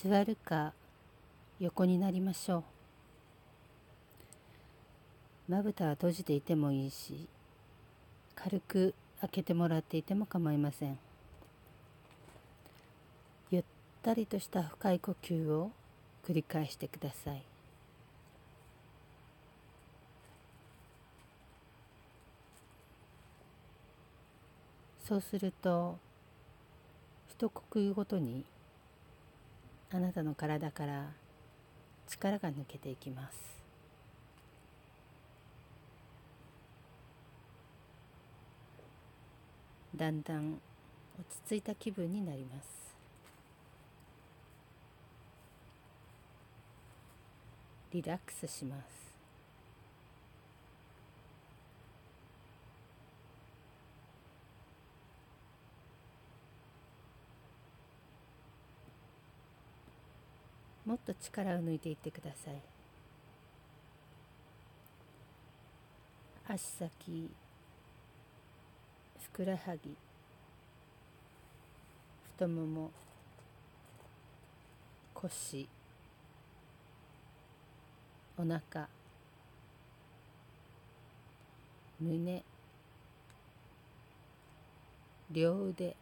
座るか横になりましょう。まぶたは閉じていてもいいし軽く開けてもらっていても構いません。ゆったりとした深い呼吸を繰り返してください。そうすると一呼吸ごとにあなたの体から力が抜けていきます。だんだん落ち着いた気分になります。リラックスします。もっと力を抜いていってください。足先ふくらはぎ太もも腰お腹胸両腕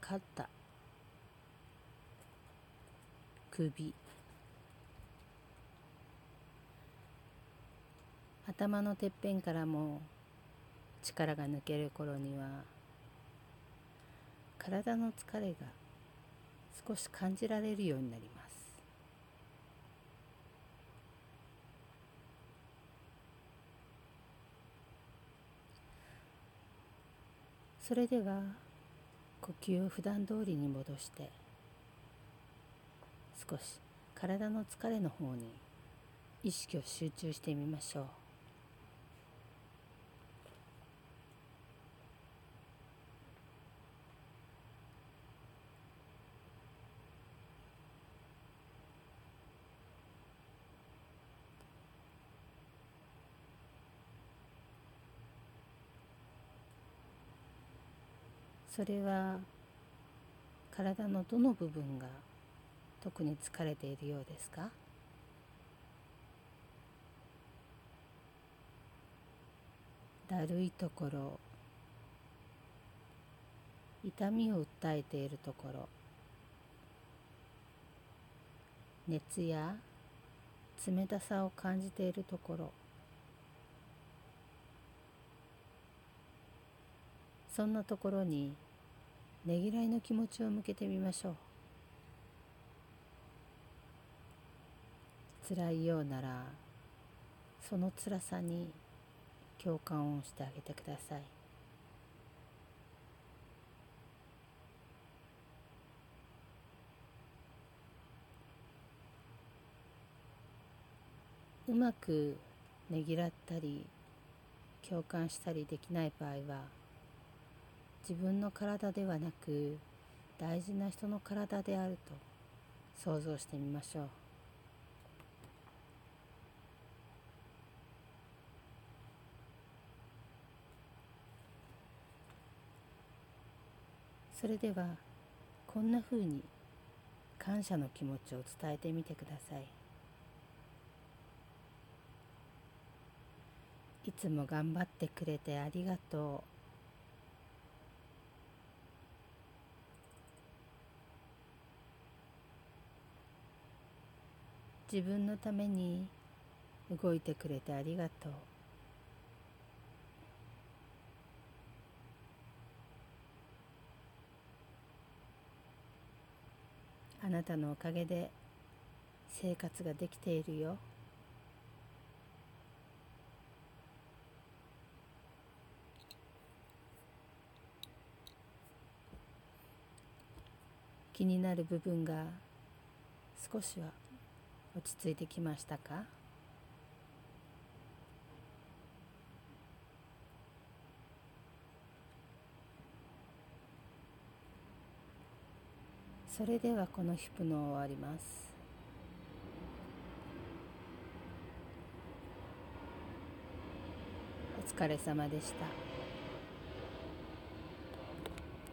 肩。首。頭のてっぺんからも力が抜ける頃には体の疲れが少し感じられるようになります。それでは呼吸を普段通りに戻して少し体の疲れの方に意識を集中してみましょう。それは体のどの部分が特に疲れているようですか？だるいところ痛みを訴えているところ熱や冷たさを感じているところそんなところにねぎらいの気持ちを向けてみましょう。辛いようならその辛さに共感をしてあげてください。うまくねぎらったり共感したりできない場合は自分の体ではなく大事な人の体であると想像してみましょう。それではこんなふうに感謝の気持ちを伝えてみてください。いつも頑張ってくれてありがとう。自分のために動いてくれてありがとう。あなたのおかげで生活ができているよ。気になる部分が少しは落ち着いてきましたか？それではこのヒプノを終わりますお疲れ様でした。